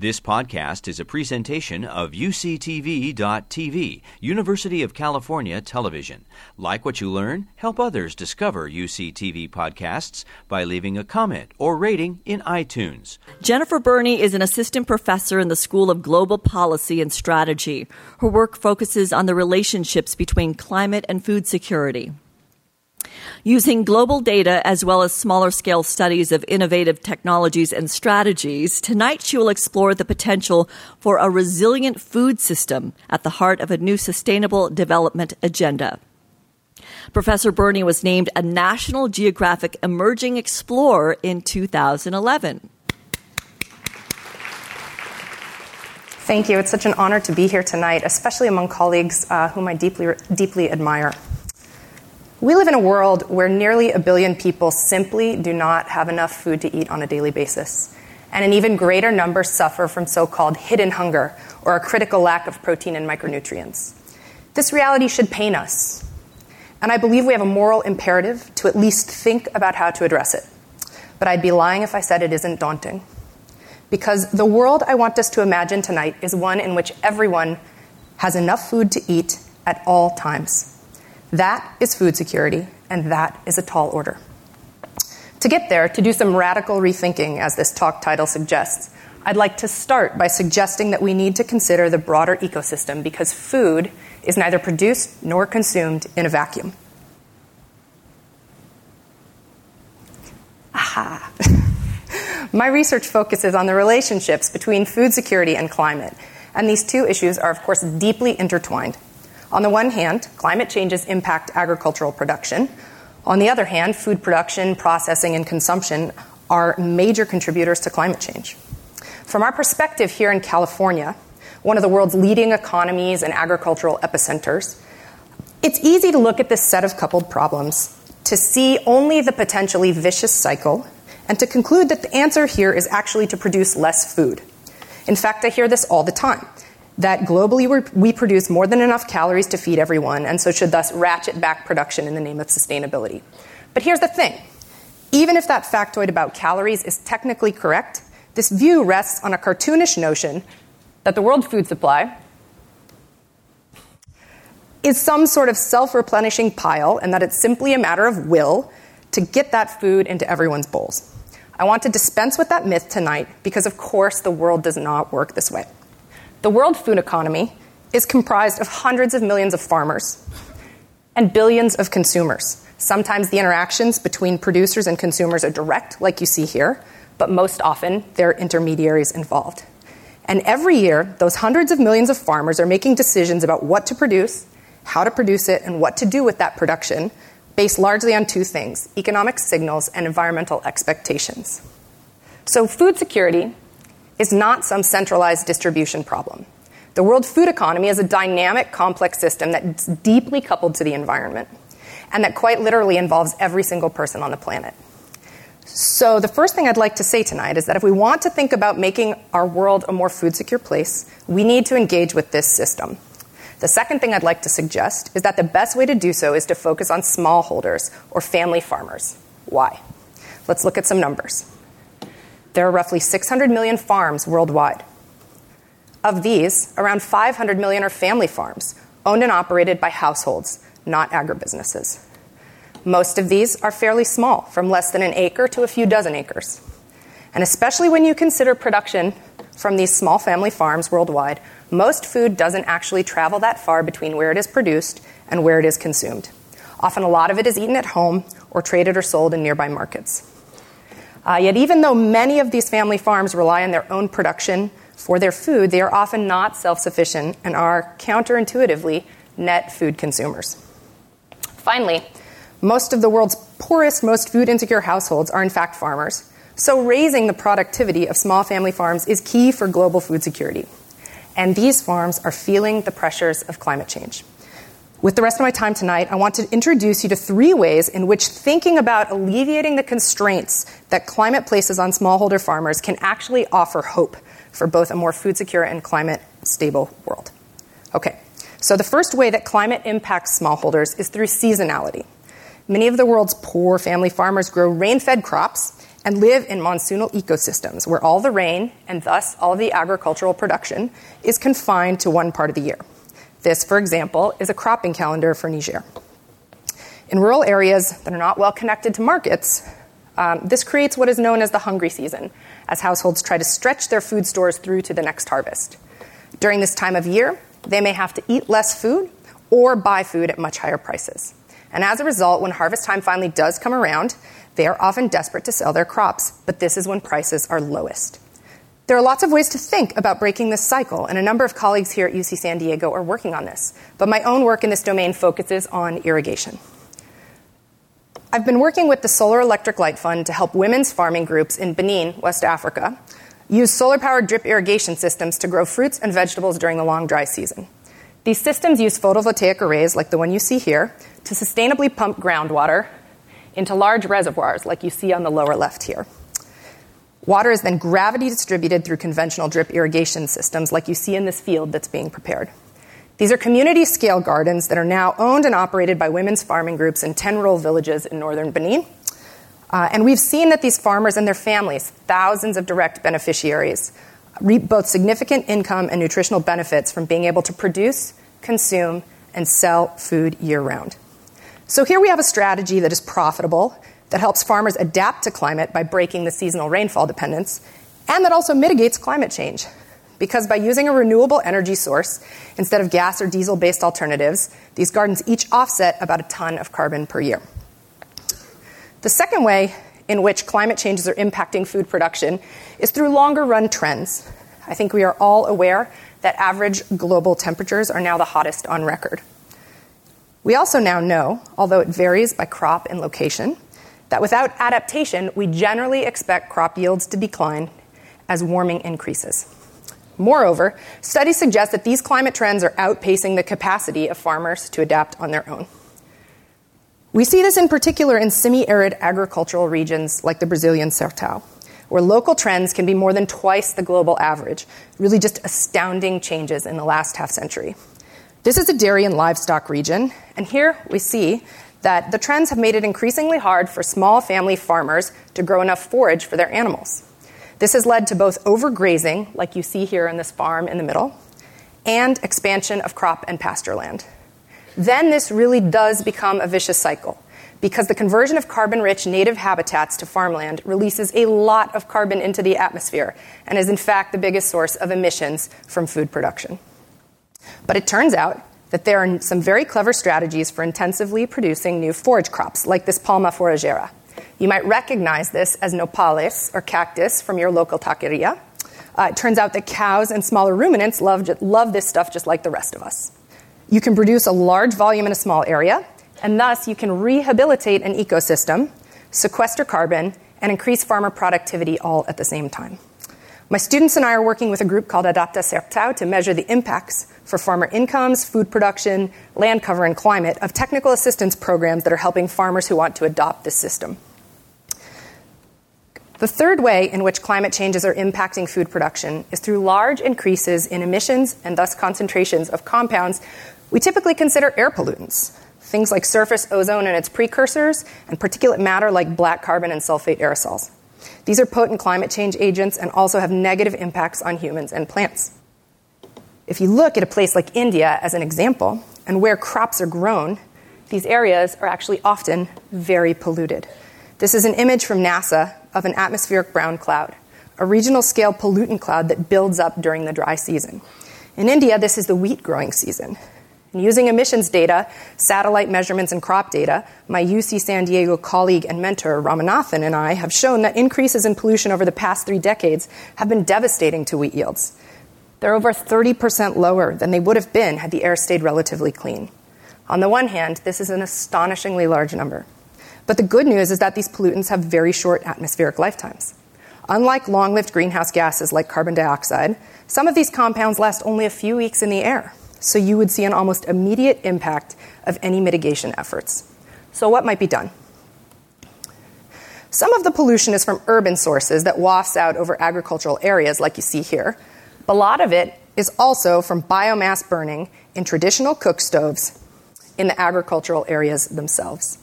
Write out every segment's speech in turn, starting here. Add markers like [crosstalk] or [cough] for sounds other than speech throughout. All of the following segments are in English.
This podcast is a presentation of UCTV.tv, University of California Television. Like what you learn, help others discover UCTV podcasts by leaving a comment or rating in iTunes. Jennifer Burney is an assistant professor in the School of Global Policy and Strategy. Her work focuses on the relationships between climate and food security. Using global data as well as smaller scale studies of innovative technologies and strategies, tonight she will explore the potential for a resilient food system at the heart of a new sustainable development agenda. Professor Burney was named a National Geographic Emerging Explorer in 2011. Thank you. It's such an honor to be here tonight, especially among colleagues uh, whom I deeply, deeply admire. We live in a world where nearly a billion people simply do not have enough food to eat on a daily basis. And an even greater number suffer from so called hidden hunger or a critical lack of protein and micronutrients. This reality should pain us. And I believe we have a moral imperative to at least think about how to address it. But I'd be lying if I said it isn't daunting. Because the world I want us to imagine tonight is one in which everyone has enough food to eat at all times. That is food security, and that is a tall order. To get there, to do some radical rethinking, as this talk title suggests, I'd like to start by suggesting that we need to consider the broader ecosystem because food is neither produced nor consumed in a vacuum. Aha! [laughs] My research focuses on the relationships between food security and climate, and these two issues are, of course, deeply intertwined. On the one hand, climate changes impact agricultural production. On the other hand, food production, processing, and consumption are major contributors to climate change. From our perspective here in California, one of the world's leading economies and agricultural epicenters, it's easy to look at this set of coupled problems, to see only the potentially vicious cycle, and to conclude that the answer here is actually to produce less food. In fact, I hear this all the time that globally we produce more than enough calories to feed everyone, and so should thus ratchet back production in the name of sustainability. But here's the thing even if that factoid about calories is technically correct, this view rests on a cartoonish notion that the world food supply is some sort of self replenishing pile and that it's simply a matter of will to get that food into everyone's bowls. I want to dispense with that myth tonight because, of course, the world does not work this way. The world food economy is comprised of hundreds of millions of farmers and billions of consumers. Sometimes the interactions between producers and consumers are direct, like you see here, but most often there are intermediaries involved. And every year, those hundreds of millions of farmers are making decisions about what to produce, how to produce it, and what to do with that production, based largely on two things economic signals and environmental expectations. So, food security is not some centralized distribution problem. The world food economy is a dynamic, complex system that's deeply coupled to the environment and that quite literally involves every single person on the planet. So, the first thing I'd like to say tonight is that if we want to think about making our world a more food secure place, we need to engage with this system. The second thing I'd like to suggest is that the best way to do so is to focus on smallholders or family farmers. Why? Let's look at some numbers. There are roughly 600 million farms worldwide. Of these, around 500 million are family farms, owned and operated by households, not agribusinesses. Most of these are fairly small, from less than an acre to a few dozen acres. And especially when you consider production from these small family farms worldwide, most food doesn't actually travel that far between where it is produced and where it is consumed. Often, a lot of it is eaten at home or traded or sold in nearby markets. Uh, yet, even though many of these family farms rely on their own production for their food, they are often not self sufficient and are counterintuitively net food consumers. Finally, most of the world's poorest, most food insecure households are in fact farmers. So, raising the productivity of small family farms is key for global food security. And these farms are feeling the pressures of climate change. With the rest of my time tonight, I want to introduce you to three ways in which thinking about alleviating the constraints that climate places on smallholder farmers can actually offer hope for both a more food secure and climate stable world. Okay, so the first way that climate impacts smallholders is through seasonality. Many of the world's poor family farmers grow rain fed crops, and live in monsoonal ecosystems where all the rain, and thus all the agricultural production, is confined to one part of the year. This, for example, is a cropping calendar for Niger. In rural areas that are not well connected to markets, um, this creates what is known as the hungry season, as households try to stretch their food stores through to the next harvest. During this time of year, they may have to eat less food or buy food at much higher prices. And as a result, when harvest time finally does come around, they are often desperate to sell their crops, but this is when prices are lowest. There are lots of ways to think about breaking this cycle, and a number of colleagues here at UC San Diego are working on this. But my own work in this domain focuses on irrigation. I've been working with the Solar Electric Light Fund to help women's farming groups in Benin, West Africa, use solar powered drip irrigation systems to grow fruits and vegetables during the long dry season. These systems use photovoltaic arrays, like the one you see here, to sustainably pump groundwater into large reservoirs, like you see on the lower left here. Water is then gravity distributed through conventional drip irrigation systems, like you see in this field that's being prepared. These are community scale gardens that are now owned and operated by women's farming groups in 10 rural villages in northern Benin. Uh, and we've seen that these farmers and their families, thousands of direct beneficiaries, reap both significant income and nutritional benefits from being able to produce, consume, and sell food year round. So here we have a strategy that is profitable, that helps farmers adapt to climate by breaking the seasonal rainfall dependence, and that also mitigates climate change because by using a renewable energy source instead of gas or diesel based alternatives, these gardens each offset about a ton of carbon per year. The second way in which climate changes are impacting food production is through longer run trends. I think we are all aware that average global temperatures are now the hottest on record. We also now know, although it varies by crop and location, that without adaptation, we generally expect crop yields to decline as warming increases. Moreover, studies suggest that these climate trends are outpacing the capacity of farmers to adapt on their own. We see this in particular in semi arid agricultural regions like the Brazilian Sertão, where local trends can be more than twice the global average, really just astounding changes in the last half century. This is a dairy and livestock region, and here we see that the trends have made it increasingly hard for small family farmers to grow enough forage for their animals. This has led to both overgrazing, like you see here in this farm in the middle, and expansion of crop and pasture land. Then this really does become a vicious cycle because the conversion of carbon rich native habitats to farmland releases a lot of carbon into the atmosphere and is, in fact, the biggest source of emissions from food production. But it turns out that there are some very clever strategies for intensively producing new forage crops, like this Palma forrageira. You might recognize this as nopales or cactus from your local taqueria. Uh, it turns out that cows and smaller ruminants love, love this stuff just like the rest of us. You can produce a large volume in a small area, and thus you can rehabilitate an ecosystem, sequester carbon, and increase farmer productivity all at the same time. My students and I are working with a group called Adapta Sertão to measure the impacts for farmer incomes, food production, land cover, and climate of technical assistance programs that are helping farmers who want to adopt this system. The third way in which climate changes are impacting food production is through large increases in emissions and thus concentrations of compounds we typically consider air pollutants. Things like surface ozone and its precursors, and particulate matter like black carbon and sulfate aerosols. These are potent climate change agents and also have negative impacts on humans and plants. If you look at a place like India as an example, and where crops are grown, these areas are actually often very polluted. This is an image from NASA of an atmospheric brown cloud, a regional scale pollutant cloud that builds up during the dry season. In India, this is the wheat growing season. And using emissions data, satellite measurements, and crop data, my UC San Diego colleague and mentor, Ramanathan, and I have shown that increases in pollution over the past three decades have been devastating to wheat yields. They're over 30% lower than they would have been had the air stayed relatively clean. On the one hand, this is an astonishingly large number. But the good news is that these pollutants have very short atmospheric lifetimes. Unlike long lived greenhouse gases like carbon dioxide, some of these compounds last only a few weeks in the air, so you would see an almost immediate impact of any mitigation efforts. So, what might be done? Some of the pollution is from urban sources that wafts out over agricultural areas, like you see here. But a lot of it is also from biomass burning in traditional cook stoves in the agricultural areas themselves.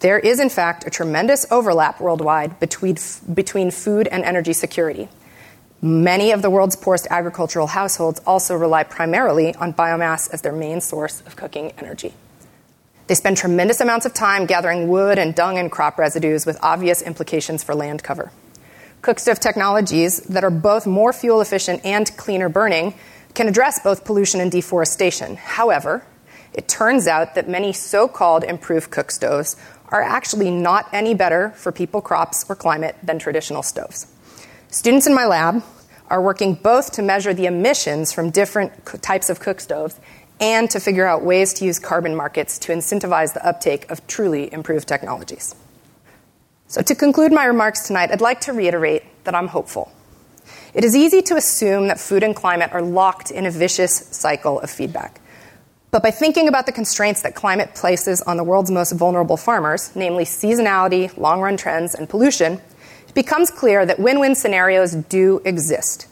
There is, in fact, a tremendous overlap worldwide between, between food and energy security. Many of the world's poorest agricultural households also rely primarily on biomass as their main source of cooking energy. They spend tremendous amounts of time gathering wood and dung and crop residues with obvious implications for land cover. Cookstove technologies that are both more fuel efficient and cleaner burning can address both pollution and deforestation. However, it turns out that many so called improved cookstoves are actually not any better for people, crops, or climate than traditional stoves. Students in my lab are working both to measure the emissions from different types of cook stoves and to figure out ways to use carbon markets to incentivize the uptake of truly improved technologies. So, to conclude my remarks tonight, I'd like to reiterate that I'm hopeful. It is easy to assume that food and climate are locked in a vicious cycle of feedback. But by thinking about the constraints that climate places on the world's most vulnerable farmers, namely seasonality, long run trends, and pollution, it becomes clear that win win scenarios do exist.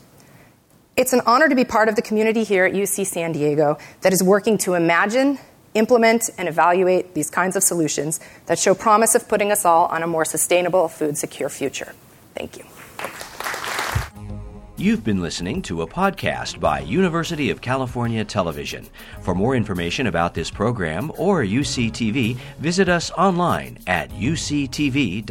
It's an honor to be part of the community here at UC San Diego that is working to imagine, implement, and evaluate these kinds of solutions that show promise of putting us all on a more sustainable, food secure future. Thank you. You've been listening to a podcast by University of California Television. For more information about this program or UCTV, visit us online at uctv.tv.